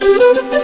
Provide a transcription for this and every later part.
കനനം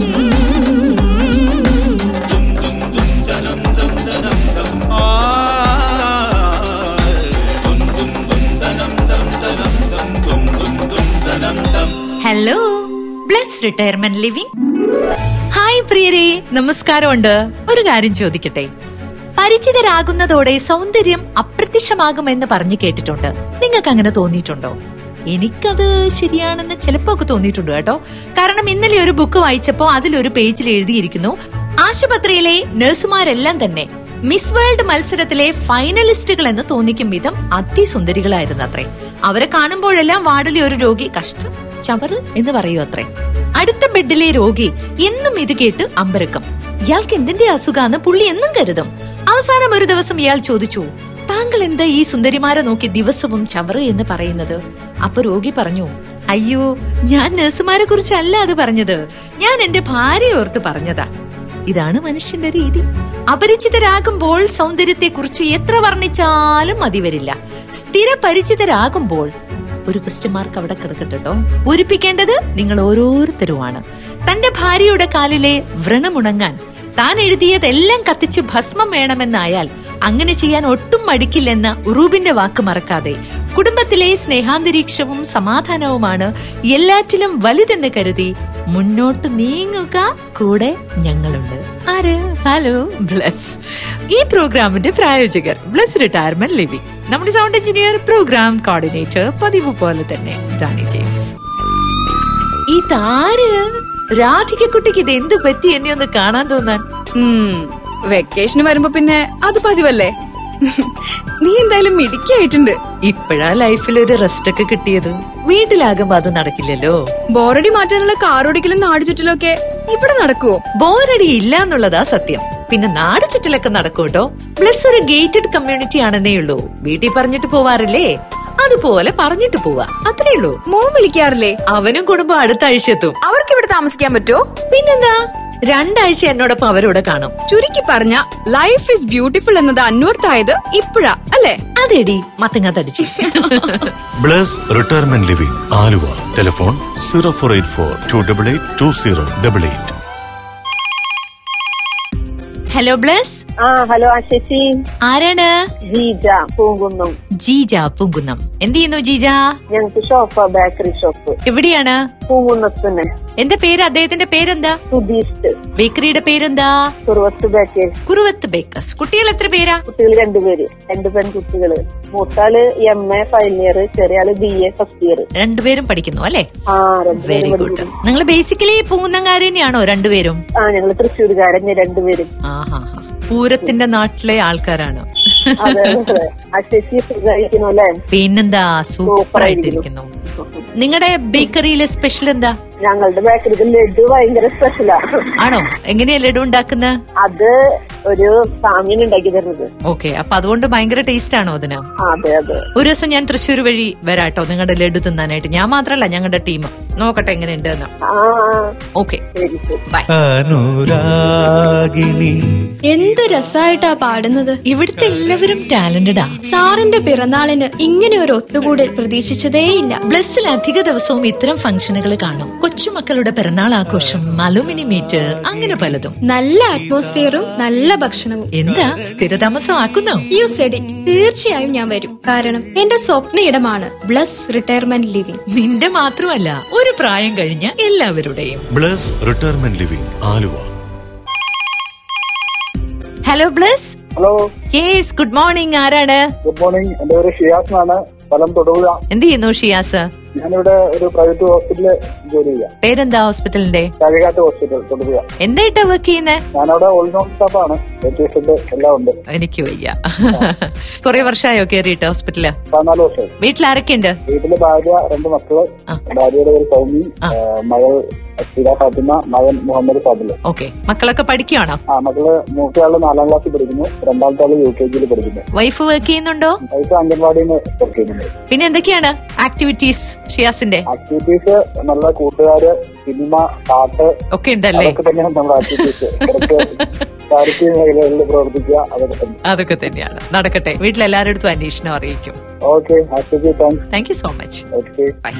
Hello Bless Retirement Living hi പ്രിയരെ. നമസ്കാരമുണ്ട്. ഒരു കാര്യം ചോദിക്കട്ടെ. പരിചിതരാകുന്നതോടെ സൗന്ദര്യം അപ്രത്യക്ഷമാകുമെന്ന് പറഞ്ഞു കേട്ടിട്ടുണ്ട്. നിങ്ങൾക്ക് അങ്ങനെ തോന്നിയിട്ടുണ്ടോ? എനിക്കത് ശരിയാണെന്ന് ചിലപ്പോ ഒക്കെ തോന്നിയിട്ടുണ്ട് കേട്ടോ. കാരണം ഇന്നലെ ഒരു ബുക്ക് വായിച്ചപ്പോ അതിലൊരു പേജിൽ എഴുതിയിരിക്കുന്നു. ആശുപത്രിയിലെ നഴ്സുമാരെല്ലാം തന്നെ മിസ് വേൾഡ് മത്സരത്തിലെ ഫൈനലിസ്റ്റുകൾ എന്ന് തോന്നിക്കും വിധം അതിസുന്ദരികളായിരുന്നു അത്രേ അവരെ കാണുമ്പോഴെല്ലാം വാർഡിലെ ഒരു രോഗി കഷ്ടം. ചവറ് എന്ന് പറയൂ അത്രേ. അടുത്ത ബെഡിലെ രോഗി എന്നും ഇത് കേട്ട് അമ്പരക്കം. ഇയാൾക്ക് എന്തിന്റെ അസുഖാന്ന് പുള്ളി എന്നും കരുതും. അവസാനം ഒരു ദിവസം ഇയാൾ ചോദിച്ചു താങ്കൾ എന്താ ഈ സുന്ദരിമാരെ നോക്കി ദിവസവും ചവറ് എന്ന് പറയുന്നത്? അപ്പൊ രോഗി പറഞ്ഞു അയ്യോ ഞാൻ നഴ്സുമാരെ കുറിച്ചല്ല അത് പറഞ്ഞത്. ഞാൻ എന്റെ ഭാര്യ ഓർത്ത് പറഞ്ഞതാ. ഇതാണ് മനുഷ്യന്റെ രീതി. അപരിചിതരാകുമ്പോൾ സൗന്ദര്യത്തെക്കുറിച്ച് എത്ര വർണിച്ചാലും മതി വരില്ല. സ്ഥിര പരിചിതരാകുമ്പോൾ ഒരു ക്വസ്റ്റ്യൻ മാർക്ക് അവിടെ കിടക്കട്ടെ കേട്ടോ പൂരിപ്പിക്കേണ്ടത് നിങ്ങൾ ഓരോരുത്തരുമാണ്. തന്റെ ഭാര്യയുടെ കാലിലെ വ്രണമുണങ്ങാൻ താൻ എഴുതിയതെല്ലാം കത്തിച്ച് ഭസ്മം വേണമെന്നായാൽ അങ്ങനെ ചെയ്യാൻ ഒട്ടും മടിക്കില്ലെന്ന ഉറൂബിന്റെ വാക്ക് മറക്കാതെ. കുടുംബത്തിലെ സ്നേഹാന്തരീക്ഷവും സമാധാനവുമാണ് എല്ലാറ്റിലും വലുതെന്ന് കരുതി മുന്നോട്ട് നീങ്ങുക കൂടെ ഞങ്ങളുണ്ട്. ആര്? Hello Bless. ഈ പ്രോഗ്രാമിന്റെ പ്രായോജകർ ബ്ലസ് റിട്ടയർമെന്റ് ലിവിംഗ് നമ്മുടെ സൗണ്ട് എഞ്ചിനീയർ പ്രോഗ്രാം കോർഡിനേറ്റർ പതിവ് പോലെ തന്നെ ഡാനി ജെയിംസ്. ഇതാര്? രാധികക്കുട്ടിക്ക് ഇത് എന്ത് പറ്റി എന്നെ ഒന്ന് കാണാൻ തോന്നാൻ? വെക്കേഷൻ വെക്കേഷന് വരുമ്പോ പിന്നെ അത് പതിവല്ലേ? നീ എന്തായാലും മിടുക്കിയായിട്ടുണ്ട്. ഇപ്പോഴാ ലൈഫിൽ ഒരു റെസ്റ്റ് ഒക്കെ കിട്ടിയത്. വീട്ടിലാകുമ്പോ അത് നടക്കില്ലല്ലോ. ബോറടി മാറ്റാനുള്ള കാറോടിക്കലും നാട് ചുറ്റിലൊക്കെ ഒക്കെ ഇവിടെ നടക്കുവോ? ബോറടി ഇല്ല എന്നുള്ളതാ സത്യം. പിന്നെ നാട് ചുറ്റിലൊക്കെ നടക്കൂട്ടോ പ്ലസ് ഒരു ഗേറ്റഡ് കമ്മ്യൂണിറ്റി ആണെന്നേ ഉള്ളൂ. വീട്ടിൽ പറഞ്ഞിട്ട് പോവാറില്ലേ? അതുപോലെ പറഞ്ഞിട്ട് പോവാ. അത്രേ ഉള്ളൂ. മോൻ വിളിക്കാറില്ലേ? അവനും കുടുംബം അടുത്ത ആഴ്ച എത്തും അവർക്ക് ഇവിടെ താമസിക്കാൻ പറ്റുമോ പിന്നെന്താ? രണ്ടാഴ്ച എന്നോടൊപ്പം അവരോട് കാണും. ചുരുക്കി പറഞ്ഞ ലൈഫ് ഇസ് ബ്യൂട്ടിഫുൾ എന്നത് അന്വർത്തായത് ഇപ്പോഴാ അല്ലേ? അതെടി മത്തങ്ങ തടിച്ച് Bless Retirement Living Aluva. Telephone zero four eight four two double eight two zero double eight. Hello Bless ആ ഹലോ ആശേഷി ആരാണ്? ജീജ പൂങ്കുന്നം. ജീജ പൂങ്കുന്നം. എന്ത് ചെയ്യുന്നു ജീജ? ഞങ്ങൾക്ക് ഷോപ്പ് ബേക്കറി ഷോപ്പ്. എവിടെയാണ്? പൂങ്കുന്നത്തിന്. എന്റെ പേര്? അദ്ദേഹത്തിന്റെ പേരെന്താ? സുധീഷ് ബേക്കറിയുടെ പേരെന്താ? കുറുവത്ത് ബേക്കേഴ്സ്. കുറുവത്ത് ബേക്കേഴ്സ്. കുട്ടികൾ എത്ര പേരാ? കുട്ടികൾ രണ്ടുപേര് രണ്ട് പെൺകുട്ടികൾ. മൂത്താൾ എം എ ഫൈനൽ ഇയർ ചെറിയ ആൾ ബി എ ഫസ്റ്റ് ഇയർ രണ്ടുപേരും പഠിക്കുന്നു അല്ലെ? ആ വെരി ഗുഡ്. നിങ്ങൾ ബേസിക്കലി പൂന്നങ്കാര് തന്നെയാണോ രണ്ടുപേരും? ആ ഞങ്ങൾ തൃശ്ശൂർകാരന്നെ രണ്ടുപേരും. ആഹാ. പൂരത്തിന്റെ നാട്ടിലെ ആൾക്കാരാണ്. പിന്നെന്താ? സൂപ്പർ ആയിട്ടിരിക്കുന്നു. നിങ്ങളുടെ ബേക്കറിയിലെ സ്പെഷ്യൽ എന്താ? ഞങ്ങളുടെ ബേക്കറിക്ക് ലഡു ഭയങ്കര സ്പെഷ്യലാ ആണോ? എങ്ങനെയാ ലഡു ഉണ്ടാക്കുന്നത് അത് ഒരു സാമ്യം ഉണ്ടാക്കി തരുന്നത്. ഓക്കെ അപ്പൊ അതുകൊണ്ട് ഭയങ്കര ടേസ്റ്റ് ആണോ അതിന്? അതെ അതെ. ഒരു ദിവസം ഞാൻ തൃശ്ശൂർ വഴി വരാട്ടോ നിങ്ങളുടെ ലഡു തിന്നാനായിട്ട്. ഞാൻ മാത്രല്ല ഞങ്ങളുടെ ടീം നോക്കട്ടെ എങ്ങനെ ഉണ്ട് ഓക്കെ ബൈ അനുരാഗിണി. എന്ത് രസമായിട്ടാ പാടുന്നത്. ഇവിടുത്തെ എല്ലാവരും ടാലന്റഡാ. സാറിന്റെ പിറന്നാളിന് ഇങ്ങനെ ഒരു ഒത്തുകൂടൽ പ്രതീക്ഷിച്ചതേയില്ല. ബ്ലസ്സിൽ അധിക ദിവസവും ഇത്തരം ഫംഗ്ഷനുകൾ കാണും. കൊച്ചുമക്കളുടെ പിറന്നാൾ ആഘോഷം അലുമിനി മീറ്റ് അങ്ങനെ പലതും. നല്ല അറ്റ്മോസ്ഫിയറും നല്ല ഭക്ഷണവും. എന്താ? സ്ഥിരതാമസമാക്കുന്നോ? യു സെഡ് ഇറ്റ് തീർച്ചയായും ഞാൻ വരും. കാരണം എന്റെ സ്വപ്ന ഇടമാണ് ബ്ലസ് റിട്ടയർമെന്റ് ലിവിംഗ് നിന്റെ മാത്രമല്ല ഒരു പ്രായം കഴിഞ്ഞ എല്ലാവരുടെയും. Bless Retirement Living Aluva. Hello Bless. Hello. Yes good morning ആരാണ്? ഗുഡ് മോർണിംഗ് എന്റെ പേര് ഷിയാസ് ആണ് സ്ഥലം തൊടുപുഴ. എന്ത് ചെയ്യുന്നു ഷിയാസ്? ഞാനിവിടെ ഒരു പ്രൈവറ്റ് ഹോസ്പിറ്റലിൽ ജോലി ചെയ്യാം. പേരെന്താ ഹോസ്പിറ്റലിന്റെ കഴികാട്ട് ഹോസ്പിറ്റൽ തൊടുപുഴ എന്തായിട്ടാ വർക്ക് ചെയ്യുന്നത് ഞാനവിടെ ഓൾഡോൺ സ്റ്റാഫാണ് പേഷ്യന്റ് എല്ലാം ഉണ്ട്. എനിക്ക് വയ്യ. കുറെ വർഷമായോ കേറിയിട്ട് ഹോസ്പിറ്റലിൽ പതിനാല് വർഷം വീട്ടിൽ ആരൊക്കെയുണ്ട് വീട്ടിൽ ഭാര്യ രണ്ട് മക്കൾ. ഭാര്യയുടെ ഒരു സൗമി മകൾ ഫാത്തിമ മകൻ മുഹമ്മദ് ഫാദിൽ ഓക്കെ. മക്കളൊക്കെ പഠിക്കുകയാണോ ആ മക്കൾ മൂത്തയാൾ നാലാം ക്ലാസ്സിൽ പഠിക്കുന്നു. രണ്ടാമത്തെ ആൾ യു കെ ജിയിൽ പഠിക്കുന്നു. വൈഫ് വർക്ക് ചെയ്യുന്നുണ്ടോ? വൈഫ് അംഗൻവാടിയിൽ വർക്ക് ചെയ്യുന്നുണ്ട്. പിന്നെ എന്തൊക്കെയാണ് ആക്ടിവിറ്റീസ് ഷിയാസിന്റെ? ആക്ടിവിറ്റീസ് നല്ല കൂട്ടുകാര് സിനിമ പാട്ട് ഒക്കെ ഉണ്ടല്ലേ? അതൊക്കെ തന്നെയാണ് നമ്മുടെ ആക്ടിവിറ്റീസ്. കുറച്ച് ചാരിറ്റി മേഖലകളിൽ പ്രവർത്തിക്കുക അതൊക്കെ തന്നെ. അതൊക്കെ തന്നെയാണ്. നടക്കട്ടെ. വീട്ടിലെല്ലാവരുടെ അടുത്തും അന്വേഷണം അറിയിക്കും. Okay thank you so much okay bye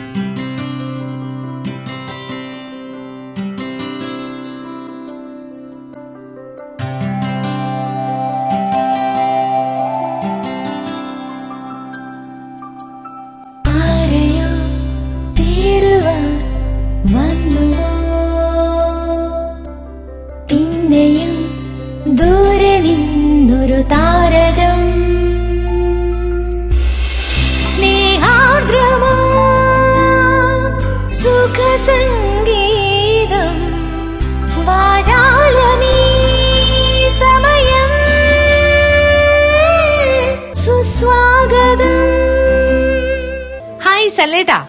നമസ്കാരം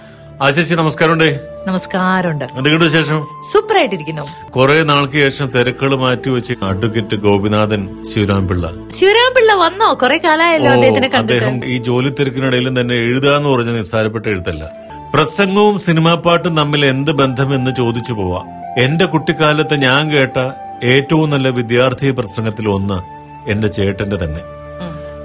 ആ ചേച്ചി നമസ്കാരമുണ്ടേ. നമസ്കാരമുണ്ട്. എന്തൊക്കെയുണ്ട് വിശേഷം? സൂപ്പർ ആയിട്ടിരിക്കുന്നു കുറെ നാൾക്ക് ശേഷം തിരക്കുകൾ മാറ്റി വെച്ച് അഡ്വക്കേറ്റ് ഗോപിനാഥൻ ശിവരാം പിള്ള വന്നോ? കുറെ കാലമായല്ലോ അദ്ദേഹത്തിനെ അദ്ദേഹം ഈ ജോലി തിരക്കിനിടയിലും തന്നെ എഴുതാന്ന് പറഞ്ഞ നിസ്സാരപ്പെട്ട എഴുത്തല്ല. പ്രസംഗവും സിനിമാ പാട്ടും തമ്മിൽ എന്ത് ബന്ധമെന്ന് ചോദിച്ചു പോവാ. എന്റെ കുട്ടിക്കാലത്ത് ഞാൻ കേട്ട ഏറ്റവും നല്ല വിദ്യാർത്ഥി പ്രസംഗത്തിൽ ഒന്ന് എന്റെ ചേട്ടന്റെ തന്നെ.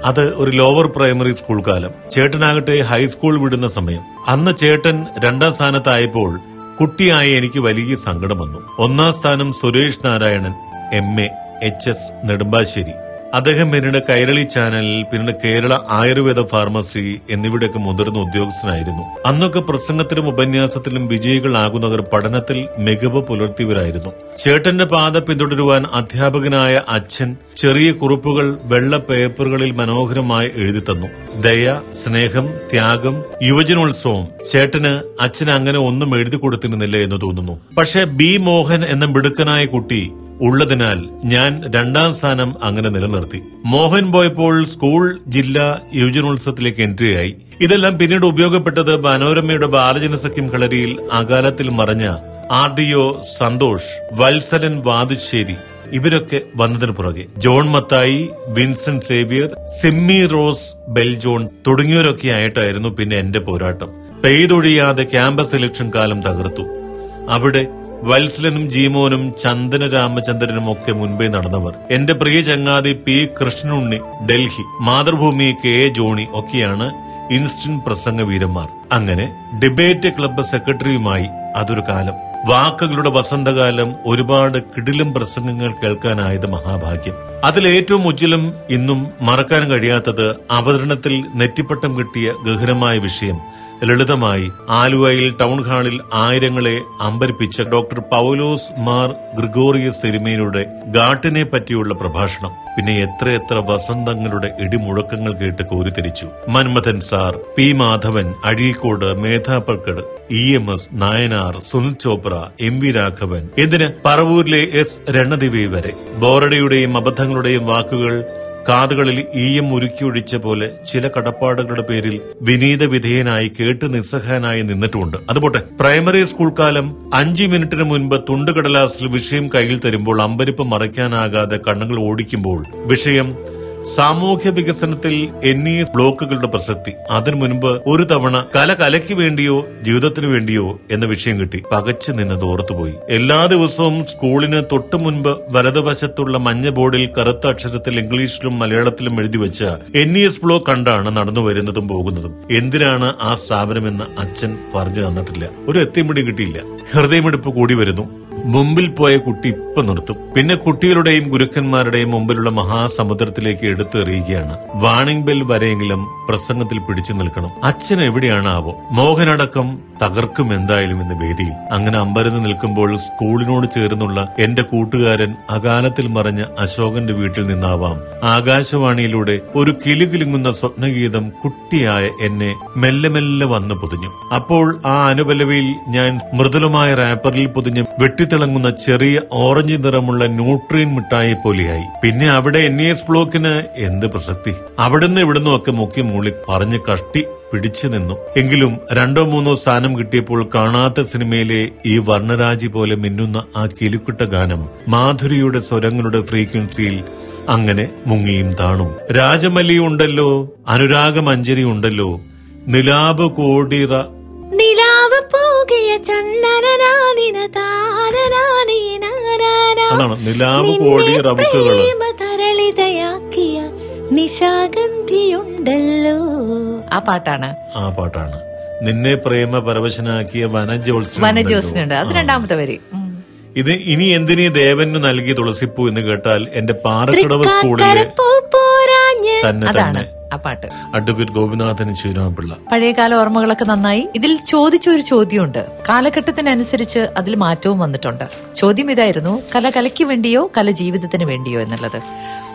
അത് ഒരു ലോവർ പ്രൈമറി സ്കൂൾ കാലം. ചേട്ടനാകട്ടെ ഹൈസ്കൂൾ വിടുന്ന സമയം. അന്ന് ചേട്ടൻ രണ്ടാം സ്ഥാനത്തായപ്പോൾ കുട്ടിയായ എനിക്ക് വലിയ സങ്കടം വന്നു. ഒന്നാം സ്ഥാനം Suresh Narayanan M A H S Nedumbassery. അദ്ദേഹം പിന്നീട് കൈരളി ചാനലിൽ പിന്നീട് കേരള ആയുർവേദ ഫാർമസി എന്നിവിടെയൊക്കെ മുതിർന്ന ഉദ്യോഗസ്ഥനായിരുന്നു. അന്നൊക്കെ പ്രസംഗത്തിലും ഉപന്യാസത്തിലും വിജയികളാകുന്നവർ പഠനത്തിൽ മികവ് പുലർത്തിയവരായിരുന്നു. ചേട്ടന്റെ പാത പിന്തുടരുവാൻ അധ്യാപകനായ അച്ഛൻ ചെറിയ കുറിപ്പുകൾ വെള്ള പേപ്പറുകളിൽ മനോഹരമായി എഴുതി തന്നു. ദയ സ്നേഹം ത്യാഗം യുവജനോത്സവം ചേട്ടന് അച്ഛൻ അങ്ങനെ ഒന്നും എഴുതി കൊടുത്തിരുന്നില്ല എന്ന് തോന്നുന്നു. പക്ഷേ ബി മോഹൻ എന്ന മിടുക്കനായ കുട്ടി ഉള്ളതിനാൽ ഞാൻ രണ്ടാം സ്ഥാനം അങ്ങനെ നിലനിർത്തി. മോഹൻ പോയപ്പോൾ സ്കൂൾ ജില്ലാ യുവജനോത്സവത്തിലേക്ക് എൻട്രിയായി. ഇതെല്ലാം പിന്നീട് ഉപയോഗപ്പെട്ടത് മനോരമയുടെ ബാലജനസഖ്യം കളരിയിൽ അകാലത്തിൽ മറഞ്ഞ R D O Santhosh Vatsalan Vathussery ഇവരൊക്കെ വന്നതിന് പുറകെ. John Mathai Vincent Xavier Simmy Rose Beljohn തുടങ്ങിയവരൊക്കെ ആയിട്ടായിരുന്നു പിന്നെ എന്റെ പോരാട്ടം. പെയ്തൊഴിയാതെ ക്യാമ്പസ് ഇലക്ഷൻ കാലം തകർത്തു. അവിടെ വത്സലനും ജീമോനും ചന്ദന രാമചന്ദ്രനും ഒക്കെ മുൻപേ നടന്നവർ. എന്റെ പ്രിയ ചങ്ങാതി P Krishnanunni Delhi. Mathrubhumi K A Johny ഒക്കെയാണ് ഇൻസ്റ്റന്റ് പ്രസംഗ വീരന്മാർ അങ്ങനെ ഡിബേറ്റ് ക്ലബ്ബ് സെക്രട്ടറിയുമായി അതൊരു കാലം. വാക്കുകളുടെ വസന്തകാലം ഒരുപാട് കിടിലും പ്രസംഗങ്ങൾ കേൾക്കാനായത് മഹാഭാഗ്യം. അതിലേറ്റവും ഉജ്ജ്വലം ഇന്നും മറക്കാൻ കഴിയാത്തത് അവതരണത്തിൽ നെറ്റിപ്പട്ടം കിട്ടിയ ഗഹനമായ വിഷയം ലളിതമായി ആലുവയിൽ ടൗൺ ഹാളിൽ ആയിരങ്ങളെ അമ്പരിപ്പിച്ച ഡോക്ടർ പൗലോസ് മാർ ഗ്രിഗോറിയസ് തിരുമേനിയുടെ ഗാട്ടിനെ പറ്റിയുള്ള പ്രഭാഷണം. പിന്നെ എത്രയെത്ര വസന്തങ്ങളുടെ ഇടിമുഴക്കങ്ങൾ കേട്ട് കോരിത്തിരിച്ചു Manmadhan sir P Madhavan Azhikode മേധാപർക്കട് E M S Nayanar Sunil Chopra M V Raghavan. എന്തിന്? പറവൂരിലെ എസ്. രണദിവി വരെ. ബോറഡയുടെയും അബദ്ധങ്ങളുടെയും വാക്കുകൾ കാതുകളിൽ ഈയം ഉരുക്കിയൊഴിച്ച പോലെ ചില കടപ്പാടുകളുടെ പേരിൽ വിനീത വിധേയനായി കേട്ട് നിസ്സഹായനായി നിന്നിട്ടുമുണ്ട്. അതുപോട്ടെ പ്രൈമറി സ്കൂൾ കാലം അഞ്ചു മിനിറ്റിന് മുൻപ് തുണ്ടുകടലാസിൽ വിഷയം കയ്യിൽ തരുമ്പോൾ അമ്പരിപ്പ് മറയ്ക്കാനാകാതെ കണ്ണുകൾ ഓടിക്കുമ്പോൾ വിഷയം സാമൂഹ്യ വികസനത്തിൽ ഇ ബ്ലോക്കുകളുടെ പ്രസക്തി. അതിനു മുൻപ് ഒരു തവണ കല കലയ്ക്ക് വേണ്ടിയോ ജീവിതത്തിന് വേണ്ടിയോ എന്ന വിഷയം കിട്ടി. പകച്ചു നിന്നത് ഓർത്തുപോയി. എല്ലാ ദിവസവും സ്കൂളിന് തൊട്ടു മുൻപ് വലതുവശത്തുള്ള മഞ്ഞ ബോർഡിൽ കറുത്ത അക്ഷരത്തിൽ ഇംഗ്ലീഷിലും മലയാളത്തിലും എഴുതി വെച്ച എൻ ഇ എസ് ബ്ലോക്ക് കണ്ടാണ് നടന്നു വരുന്നതും പോകുന്നതും. എന്തിനാണ് ആ സ്ഥാപനമെന്ന് അച്ഛൻ പറഞ്ഞു തന്നിട്ടില്ല. ഒരു എത്തിയും പിടിയും കിട്ടിയില്ല. ഹൃദയമെടുപ്പ് കൂടി വരുന്നു. മുമ്പിൽ പോയ കുട്ടി ഇപ്പൊ നിർത്തും. പിന്നെ കുട്ടികളുടെയും ഗുരുക്കന്മാരുടെയും മുമ്പിലുള്ള മഹാസമുദ്രത്തിലേക്ക് എടുത്തെറിയുകയാണ്. വാണിംഗ് ബെൽ വരെയെങ്കിലും പ്രസംഗത്തിൽ പിടിച്ചു നിൽക്കണം. അച്ഛൻ എവിടെയാണ് ആവോ മോഹനടക്കം തകർക്കും എന്തായാലും ഇന്ന് വേദിയിൽ. അങ്ങനെ അമ്പരന്ന് നിൽക്കുമ്പോൾ സ്കൂളിനോട് ചേർന്നുള്ള എന്റെ കൂട്ടുകാരൻ അകാലത്തിൽ മറഞ്ഞ അശോകന്റെ വീട്ടിൽ നിന്നാവാം. ആകാശവാണിയിലൂടെ ഒരു കിലുകിലുങ്ങുന്ന സ്വപ്നഗീതം കുട്ടിയായ എന്നെ മെല്ലെ മെല്ലെ വന്നു പൊതിഞ്ഞു. അപ്പോൾ ആ അനുപലവിയിൽ ഞാൻ മൃദുലമായ റാപ്പറിൽ പൊതിഞ്ഞ് വെട്ടിത്തിളങ്ങുന്ന ചെറിയ ഓറഞ്ച് നിറമുള്ള ന്യൂട്രീൻ മിഠായി പോലെയായി. പിന്നെ അവിടെ എൻ എസ് ബ്ലോക്കിന് എന്ത് പ്രസക്തി? അവിടുന്ന് ഇവിടുന്നും ഒക്കെ മുക്കി മൂളി പറഞ്ഞ് കഷ്ടി പിടിച്ചു നിന്നു. എങ്കിലും രണ്ടോ മൂന്നോ സ്ഥാനം കിട്ടിയപ്പോൾ കാണാത്ത സിനിമയിലെ ഈ വർണരാജി പോലെ മിന്നുന്ന ആ കിലുക്കുട്ട ഗാനം മാധുരിയുടെ സ്വരങ്ങളുടെ ഫ്രീക്വൻസിയിൽ അങ്ങനെ മുങ്ങിയും താണും. രാജമല്ലി ഉണ്ടല്ലോ അനുരാഗമഞ്ജരി ഉണ്ടല്ലോ നിലാപ് കോടിറ അതാണ് നിലാവ് കോടി റബുക്കുകൾ പ്രേമ തരളിതയാക്കിയ നിശാഗന്ധിയുണ്ടല്ലോ. ആ പാട്ടാണ്. ആ പാട്ടാണ്. നിന്നെ പ്രേമ പരവശനാക്കിയ വനജോത്സവം വനജോസിനുണ്ട് അത് രണ്ടാമത്തെ വരി. ഇത് ഇനി എന്തിനീ ദേവന് നൽകി തുളസിപ്പൂ എന്ന് കേട്ടാൽ എന്റെ പാറക്കടവ് സ്കൂളിലെ തന്നെ തന്നെ. ആ പാട്ട്. അഡ്വക്കേറ്റ് ഗോപിനാഥൻ ശ്രീരാമപിള്ള. പഴയകാല ഓർമ്മകളൊക്കെ നന്നായി. ഇതിൽ ചോദിച്ച ഒരു ചോദ്യമുണ്ട്. കാലഘട്ടത്തിനനുസരിച്ച് അതിൽ മാറ്റവും വന്നിട്ടുണ്ട്. ചോദ്യം ഇതായിരുന്നു കല കലയ്ക്ക് വേണ്ടിയോ കല ജീവിതത്തിന് വേണ്ടിയോ എന്നുള്ളത്.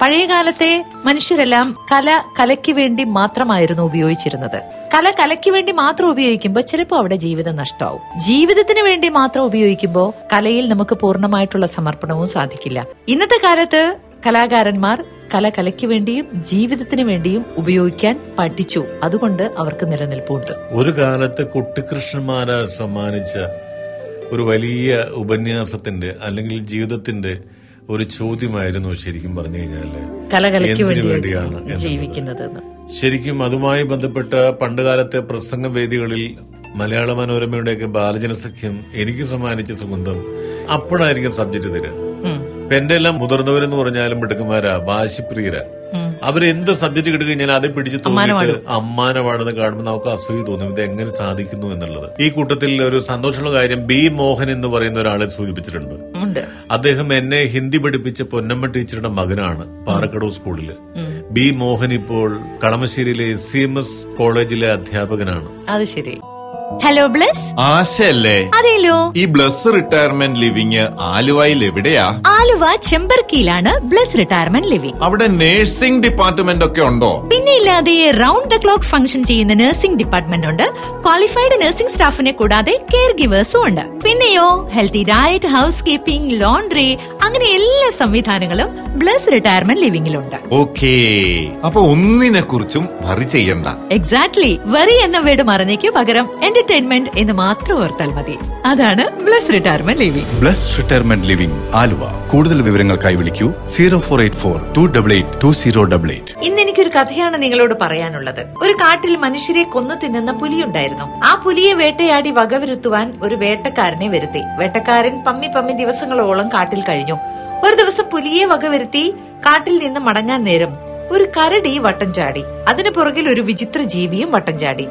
പഴയ കാലത്തെ മനുഷ്യരെല്ലാം കല കലയ്ക്ക് വേണ്ടി മാത്രമായിരുന്നു ഉപയോഗിച്ചിരുന്നത്. കല കലയ്ക്ക് വേണ്ടി മാത്രം ഉപയോഗിക്കുമ്പോൾ ചിലപ്പോൾ അവിടെ ജീവിതം നഷ്ടമാവും. ജീവിതത്തിന് വേണ്ടി മാത്രം ഉപയോഗിക്കുമ്പോൾ കലയിൽ നമുക്ക് പൂർണമായിട്ടുള്ള സമർപ്പണവും സാധിക്കില്ല. ഇന്നത്തെ കാലത്ത് കലാകാരന്മാർ കല കലയ്ക്ക് വേണ്ടിയും ജീവിതത്തിന് വേണ്ടിയും ഉപയോഗിക്കാൻ പഠിച്ചു. അതുകൊണ്ട് അവർക്ക് നിലനിൽപ്പുണ്ട്. ഒരു കാലത്ത് കുട്ടിക്കൃഷ്ണന്മാരാ സമ്മാനിച്ച ഒരു വലിയ ഉപന്യാസത്തിന്റെ അല്ലെങ്കിൽ ജീവിതത്തിന്റെ ഒരു ചോദ്യമായിരുന്നു ശരിക്കും പറഞ്ഞു കഴിഞ്ഞാൽ കല കലയ്ക്ക് എന്തിനു വേണ്ടി വേണ്ടിയാണ് ജീവിക്കുന്നത് ശരിക്കും അതുമായി ബന്ധപ്പെട്ട പണ്ടുകാലത്തെ പ്രസംഗവേദികളിൽ മലയാള മനോരമയുടെയൊക്കെ ബാലജനസഖ്യം എനിക്ക് സമ്മാനിച്ച സുഗന്ധം അപ്പോഴായിരിക്കും സബ്ജക്ട് തരിക. ഇപ്പൊ എന്റെ എല്ലാം മുതിർന്നവരെന്ന് പറഞ്ഞാലും മിടുക്കന്മാരാ വാശിപ്രിയരാ. അവരെന്ത് സബ്ജക്ട് കിട്ടുകഴിഞ്ഞാൽ അത് പിടിച്ച് തോന്നിയിട്ട് അമ്മാനവാടെന്ന് കാണുമ്പോൾ നമുക്ക് അസൂയ തോന്നും ഇത് എങ്ങനെ സാധിക്കുന്നു എന്നുള്ളത്. ഈ കൂട്ടത്തിൽ ഒരു സന്തോഷമുള്ള കാര്യം ബി മോഹൻ എന്ന് പറയുന്ന ഒരാളെ സൂചിപ്പിച്ചിട്ടുണ്ട്. അദ്ദേഹം എന്നെ ഹിന്ദി പഠിപ്പിച്ച പൊന്നമ്മ ടീച്ചറുടെ മകനാണ് പാറക്കടവ് സ്കൂളിൽ. ബി മോഹൻ ഇപ്പോൾ കളമശ്ശേരിയിലെ എസ് സി എം എസ് കോളേജിലെ അധ്യാപകനാണ്. അത് ശരി. ഹലോ ബ്ലസ് ആശയല്ലേ? അതെല്ലോ ഈ ബ്ലസ് റിട്ടയർമെന്റ് ലിവിങ് ആലുവയിൽ എവിടെയാ? ആലുവ ചെമ്പർക്കിയിലാണ് ബ്ലസ് റിട്ടയർമെന്റ് ലിവിങ് അവിടെ നഴ്സിംഗ് ഡിപ്പാർട്ട്മെന്റ് ഒക്കെ ഉണ്ടോ? പിന്നെ ഇല്ലാതെ റൗണ്ട് ദ ക്ലോക്ക് ഫംഗ്ഷൻ ചെയ്യുന്ന നഴ്സിംഗ് ഡിപ്പാർട്ട്മെന്റ് ഉണ്ട്. ക്വാളിഫൈഡ് നഴ്സിംഗ് സ്റ്റാഫിനെ കൂടാതെ കെയർ ഗിവേഴ്സും ഉണ്ട്. പിന്നെയോ healthy diet housekeeping laundry അങ്ങനെ എല്ലാ സംവിധാനങ്ങളും ബ്ലസ് റിട്ടയർമെന്റ് ലിവിംഗിലുണ്ട് ഓക്കേ. അപ്പൊ ഒന്നിനെ കുറിച്ചും വറി ചെയ്യണ്ട. എക്സാക്ട്ലി വെറി എന്ന വീട് മറിഞ്ഞേക്ക് പകരം എന്റർടൈൻമെന്റ് എന്ന് മാത്രം ഓർത്താൽ മതി. അതാണ് Bless Retirement Living Bless Retirement Living Aluva. കൂടുതൽ വിവരങ്ങൾക്കായി വിളിക്കൂ zero four eight four two double eight two zero double eight. ഇന്ന് എനിക്കൊരു കഥയാണ് നിങ്ങളോട് പറയാനുള്ളത്. ഒരു കാട്ടിൽ മനുഷ്യരെ കൊന്നു തിന്നുന്ന പുലിയുണ്ടായിരുന്നു. ആ പുലിയെ വേട്ടയാടി വകവരുത്തുവാൻ ഒരു വേട്ടക്കാരനെ വരുത്തി. വേട്ടക്കാരൻ പമ്മി പമ്മി ദിവസങ്ങളോളം കാട്ടിൽ കഴിഞ്ഞു. ഒരു ദിവസം പുലിയെ വകവരുത്തി കാട്ടിൽ നിന്ന് മടങ്ങാൻ നേരം ഒരു കരടി വട്ടം ചാടി. അതിനു പുറകിൽ ഒരു വിചിത്ര ജീവിയും വട്ടം ചാടി.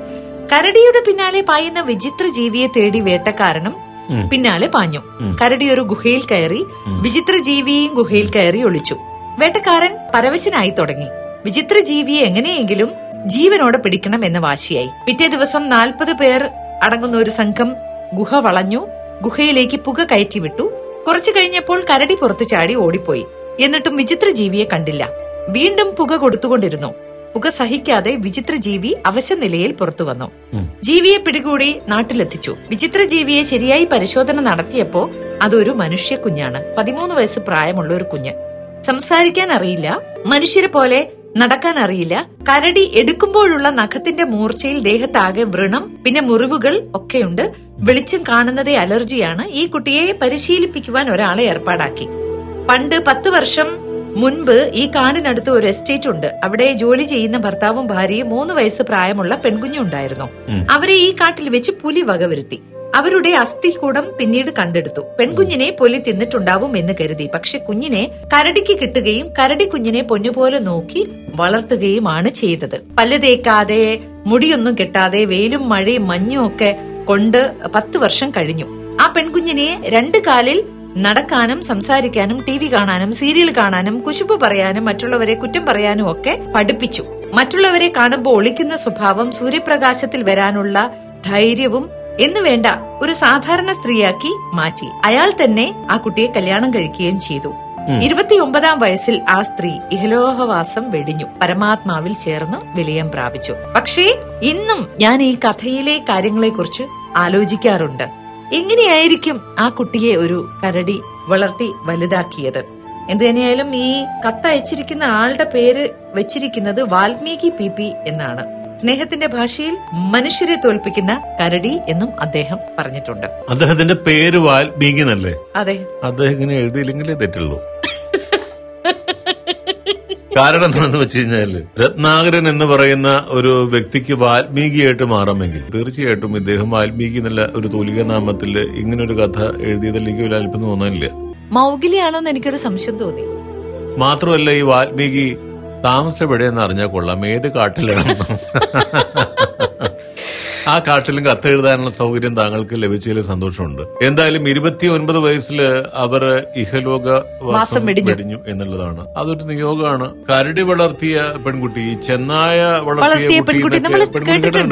കരടിയുടെ പിന്നാലെ പായുന്ന വിചിത്ര ജീവിയെ തേടി വേട്ടക്കാരനും പിന്നാലെ പാഞ്ഞു. കരടി ഒരു ഗുഹയിൽ കയറി വിചിത്ര ജീവിയെയും ഗുഹയിൽ കയറി ഒളിച്ചു. വേട്ടക്കാരൻ പരവശനായി തുടങ്ങി. വിചിത്ര ജീവിയെ എങ്ങനെയെങ്കിലും ജീവനോടെ പിടിക്കണം എന്ന വാശിയായി. പിറ്റേ ദിവസം നാൽപ്പത് പേർ അടങ്ങുന്ന ഒരു സംഘം ഗുഹ വളഞ്ഞു. ഗുഹയിലേക്ക് പുക കയറ്റി വിട്ടു കുറച്ചു കഴിഞ്ഞപ്പോൾ കരടി പുറത്തു ചാടി ഓടിപ്പോയി. എന്നിട്ടും വിചിത്ര ജീവിയെ കണ്ടില്ല. വീണ്ടും പുക കൊടുത്തുകൊണ്ടിരുന്നു. പുക സഹിക്കാതെ വിചിത്ര ജീവി അവശ നിലയിൽ പുറത്തു വന്നു. ജീവിയെ പിടികൂടി നാട്ടിലെത്തിച്ചു. വിചിത്ര ജീവിയെ ശരിയായി പരിശോധന നടത്തിയപ്പോ അതൊരു മനുഷ്യ കുഞ്ഞാണ്. പതിമൂന്ന് വയസ്സ് പ്രായമുള്ള ഒരു കുഞ്ഞ്. സംസാരിക്കാൻ അറിയില്ല മനുഷ്യരെ പോലെ നടക്കാൻ അറിയില്ല. കരടി എടുക്കുമ്പോഴുള്ള നഖത്തിന്റെ മൂർച്ചയിൽ ദേഹത്താകെ വ്രണം പിന്നെ മുറിവുകൾ ഒക്കെയുണ്ട്. വെളിച്ചം കാണുന്നതേ അലർജിയാണ്. ഈ കുട്ടിയെ പരിശീലിപ്പിക്കുവാൻ ഒരാളെ ഏർപ്പാടാക്കി. പണ്ട് പത്ത് വർഷം മുൻപ് ഈ കാടിനടുത്ത് ഒരു എസ്റ്റേറ്റ് ഉണ്ട്. അവിടെ ജോലി ചെയ്യുന്ന ഭർത്താവും ഭാര്യയും മൂന്ന് വയസ്സ് പ്രായമുള്ള പെൺകുഞ്ഞും ഉണ്ടായിരുന്നു. അവരെ ഈ കാട്ടിൽ വെച്ച് പുലി വകവരുത്തി. അവരുടെ അസ്ഥികൂടം പിന്നീട് കണ്ടെടുത്തു. പെൺകുഞ്ഞിനെ പുലി തിന്നിട്ടുണ്ടാവും എന്ന് കരുതി. പക്ഷെ കുഞ്ഞിനെ കരടിക്ക് കിട്ടുകയും കരടി കുഞ്ഞിനെ പൊന്നുപോലെ നോക്കി വളർത്തുകയുമാണ് ചെയ്തത്. പല്ല് തേക്കാതെ മുടിയൊന്നും കെട്ടാതെ വെയിലും മഴയും മഞ്ഞും ഒക്കെ കൊണ്ട് പത്ത് വർഷം കഴിഞ്ഞു. ആ പെൺകുഞ്ഞിനെ രണ്ട് കാലിൽ നടക്കാനും സംസാരിക്കാനും ടി വി കാണാനും സീരിയൽ കാണാനും കുശുപ്പ് പറയാനും മറ്റുള്ളവരെ കുറ്റം പറയാനും ഒക്കെ പഠിപ്പിച്ചു. മറ്റുള്ളവരെ കാണുമ്പോൾ ഒളിക്കുന്ന സ്വഭാവം സൂര്യപ്രകാശത്തിൽ വരാനുള്ള ധൈര്യവും എന്ന് വേണ്ട ഒരു സാധാരണ സ്ത്രീയാക്കി മാറ്റി. അയാൾ തന്നെ ആ കുട്ടിയെ കല്യാണം കഴിക്കുകയും ചെയ്തു. ഇരുപത്തിയൊമ്പതാം വയസ്സിൽ ആ സ്ത്രീ ഇഹലോഹവാസം വെടിഞ്ഞു. പരമാത്മാവിൽ ചേർന്ന് വിലയം പ്രാപിച്ചു. പക്ഷേ ഇന്നും ഞാൻ ഈ കഥയിലെ കാര്യങ്ങളെക്കുറിച്ച് ആലോചിക്കാറുണ്ട്. എങ്ങനെയായിരിക്കും ആ കുട്ടിയെ ഒരു കരടി വളർത്തി വലുതാക്കിയത്? എന്ത് തന്നെയായാലും ഈ കത്തയച്ചിരിക്കുന്ന ആളുടെ പേര് വെച്ചിരിക്കുന്നത് വാൽമീകി പി പി എന്നാണ്. സ്നേഹത്തിന്റെ ഭാഷയിൽ മനുഷ്യരെ തോൽപ്പിക്കുന്ന കരടി എന്നും അദ്ദേഹം പറഞ്ഞിട്ടുണ്ട്. അദ്ദേഹത്തിന്റെ പേര് വാൽമീകി എന്നല്ലേ? അതെ. അദ്ദേഹം ഇങ്ങനെ എഴുതിയില്ലെങ്കിലേ തെറ്റുള്ളൂ. കാരണം എന്താണെന്ന് വെച്ച് കഴിഞ്ഞാൽ രത്നാകരൻ എന്ന് പറയുന്ന ഒരു വ്യക്തിക്ക് വാൽമീകിയായിട്ട് മാറാമെങ്കിൽ തീർച്ചയായിട്ടും ഇദ്ദേഹം വാൽമീകി എന്നുള്ള ഒരു തൂലിക നാമത്തിൽ ഇങ്ങനൊരു കഥ എഴുതിയതിൽ എനിക്ക് ഒരു അല്പം തോന്നാനില്ല. മൗഗിലിയാണോന്ന് എനിക്കൊരു സംശയം തോന്നി. മാത്രമല്ല ഈ വാൽമീകി താമസം എവിടെയെന്ന് അറിഞ്ഞാൽ കൊള്ളാം. ഏത് കാട്ടിലാണ്? ആ കാട്ടിലും കത്തെഴുതാനുള്ള സൗകര്യം താങ്കൾക്ക് ലഭിച്ചതിൽ സന്തോഷമുണ്ട് എന്തായാലും ഇരുപത്തി ഒൻപത് വയസ്സിൽ അവർ ഇഹലോക വാസം വെടിഞ്ഞു. എന്നുള്ളതാണ് അതൊരു നിയോഗമാണ് കരടി വളർത്തിയ പെൺകുട്ടി ചെന്നായ വളർത്തിയ പെൺകുട്ടി നമ്മൾ.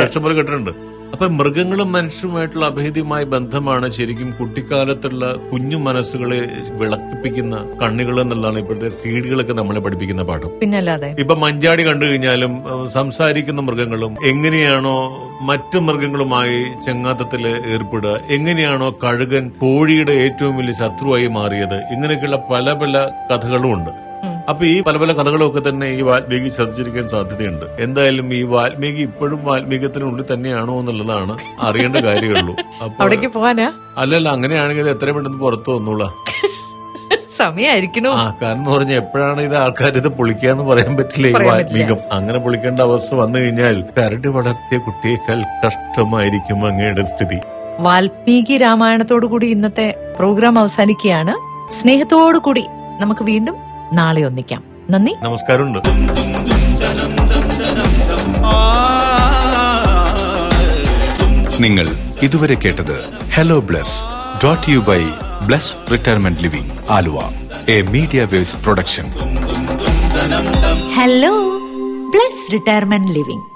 ഇഷ്ടംപോലെ കേട്ടിട്ടുണ്ട് അപ്പൊ മൃഗങ്ങളും മനുഷ്യരുമായിട്ടുള്ള അഭേദ്യമായ ബന്ധമാണ് ശരിക്കും കുട്ടിക്കാലത്തുള്ള കുഞ്ഞു മനസ്സുകളെ വിളക്കിപ്പിക്കുന്ന കണ്ണുകൾ എന്നുള്ളതാണ് ഇപ്പോഴത്തെ സീഡുകളൊക്കെ നമ്മളെ പഠിപ്പിക്കുന്ന പാഠം. പിന്നല്ലാതെ ഇപ്പൊ മഞ്ചാടി കണ്ടു കഴിഞ്ഞാലും സംസാരിക്കുന്ന മൃഗങ്ങളും എങ്ങനെയാണോ മറ്റു മൃഗങ്ങളുമായി ചെങ്ങാത്തത്തിൽ ഏർപ്പെടുക എങ്ങനെയാണോ കഴുകൻ കോഴിയുടെ ഏറ്റവും വലിയ ശത്രുവായി മാറിയത് ഇങ്ങനെയൊക്കെയുള്ള പല പല കഥകളും ഉണ്ട്. അപ്പൊ ഈ പല പല കഥകളൊക്കെ തന്നെ ഈ വാൽമീകി ശ്രദ്ധിച്ചിരിക്കാൻ സാധ്യതയുണ്ട്. എന്തായാലും ഈ വാൽമീകി ഇപ്പോഴും വാൽമീകത്തിനുള്ളിൽ തന്നെയാണോ എന്നുള്ളതാണ് അറിയേണ്ട കാര്യമുള്ളൂ. അവിടേക്ക് പോവാനാ? അല്ലല്ല അങ്ങനെയാണെങ്കിൽ എത്ര എത്രയും പെട്ടെന്ന് പുറത്തു വന്നോളാ. സമയായിരിക്കണോ ആ കാരണം എന്ന് പറഞ്ഞാൽ എപ്പോഴാണ് ഇത് ആൾക്കാർ ഇത് പൊളിക്കാന്ന് പറയാൻ പറ്റില്ല ഈ വാൽമീകം. അങ്ങനെ പൊളിക്കേണ്ട അവസ്ഥ വന്നു കഴിഞ്ഞാൽ കരടി വളർത്തിയ കുട്ടിയേക്കാൾ കഷ്ടമായിരിക്കും അങ്ങയുടെ സ്ഥിതി. വാൽമീകി രാമായണത്തോടു കൂടി ഇന്നത്തെ പ്രോഗ്രാം അവസാനിക്കുകയാണ്. സ്നേഹത്തോടു കൂടി നമുക്ക് വീണ്ടും നാളെ ഒന്നിക്കാം. നന്ദി. നമസ്കാരമുണ്ട്. നിങ്ങൾ ഇതുവരെ കേട്ടത് hello Bless dot you by Bless Retirement Living Aluva. A Media Waves production hello Bless Retirement Living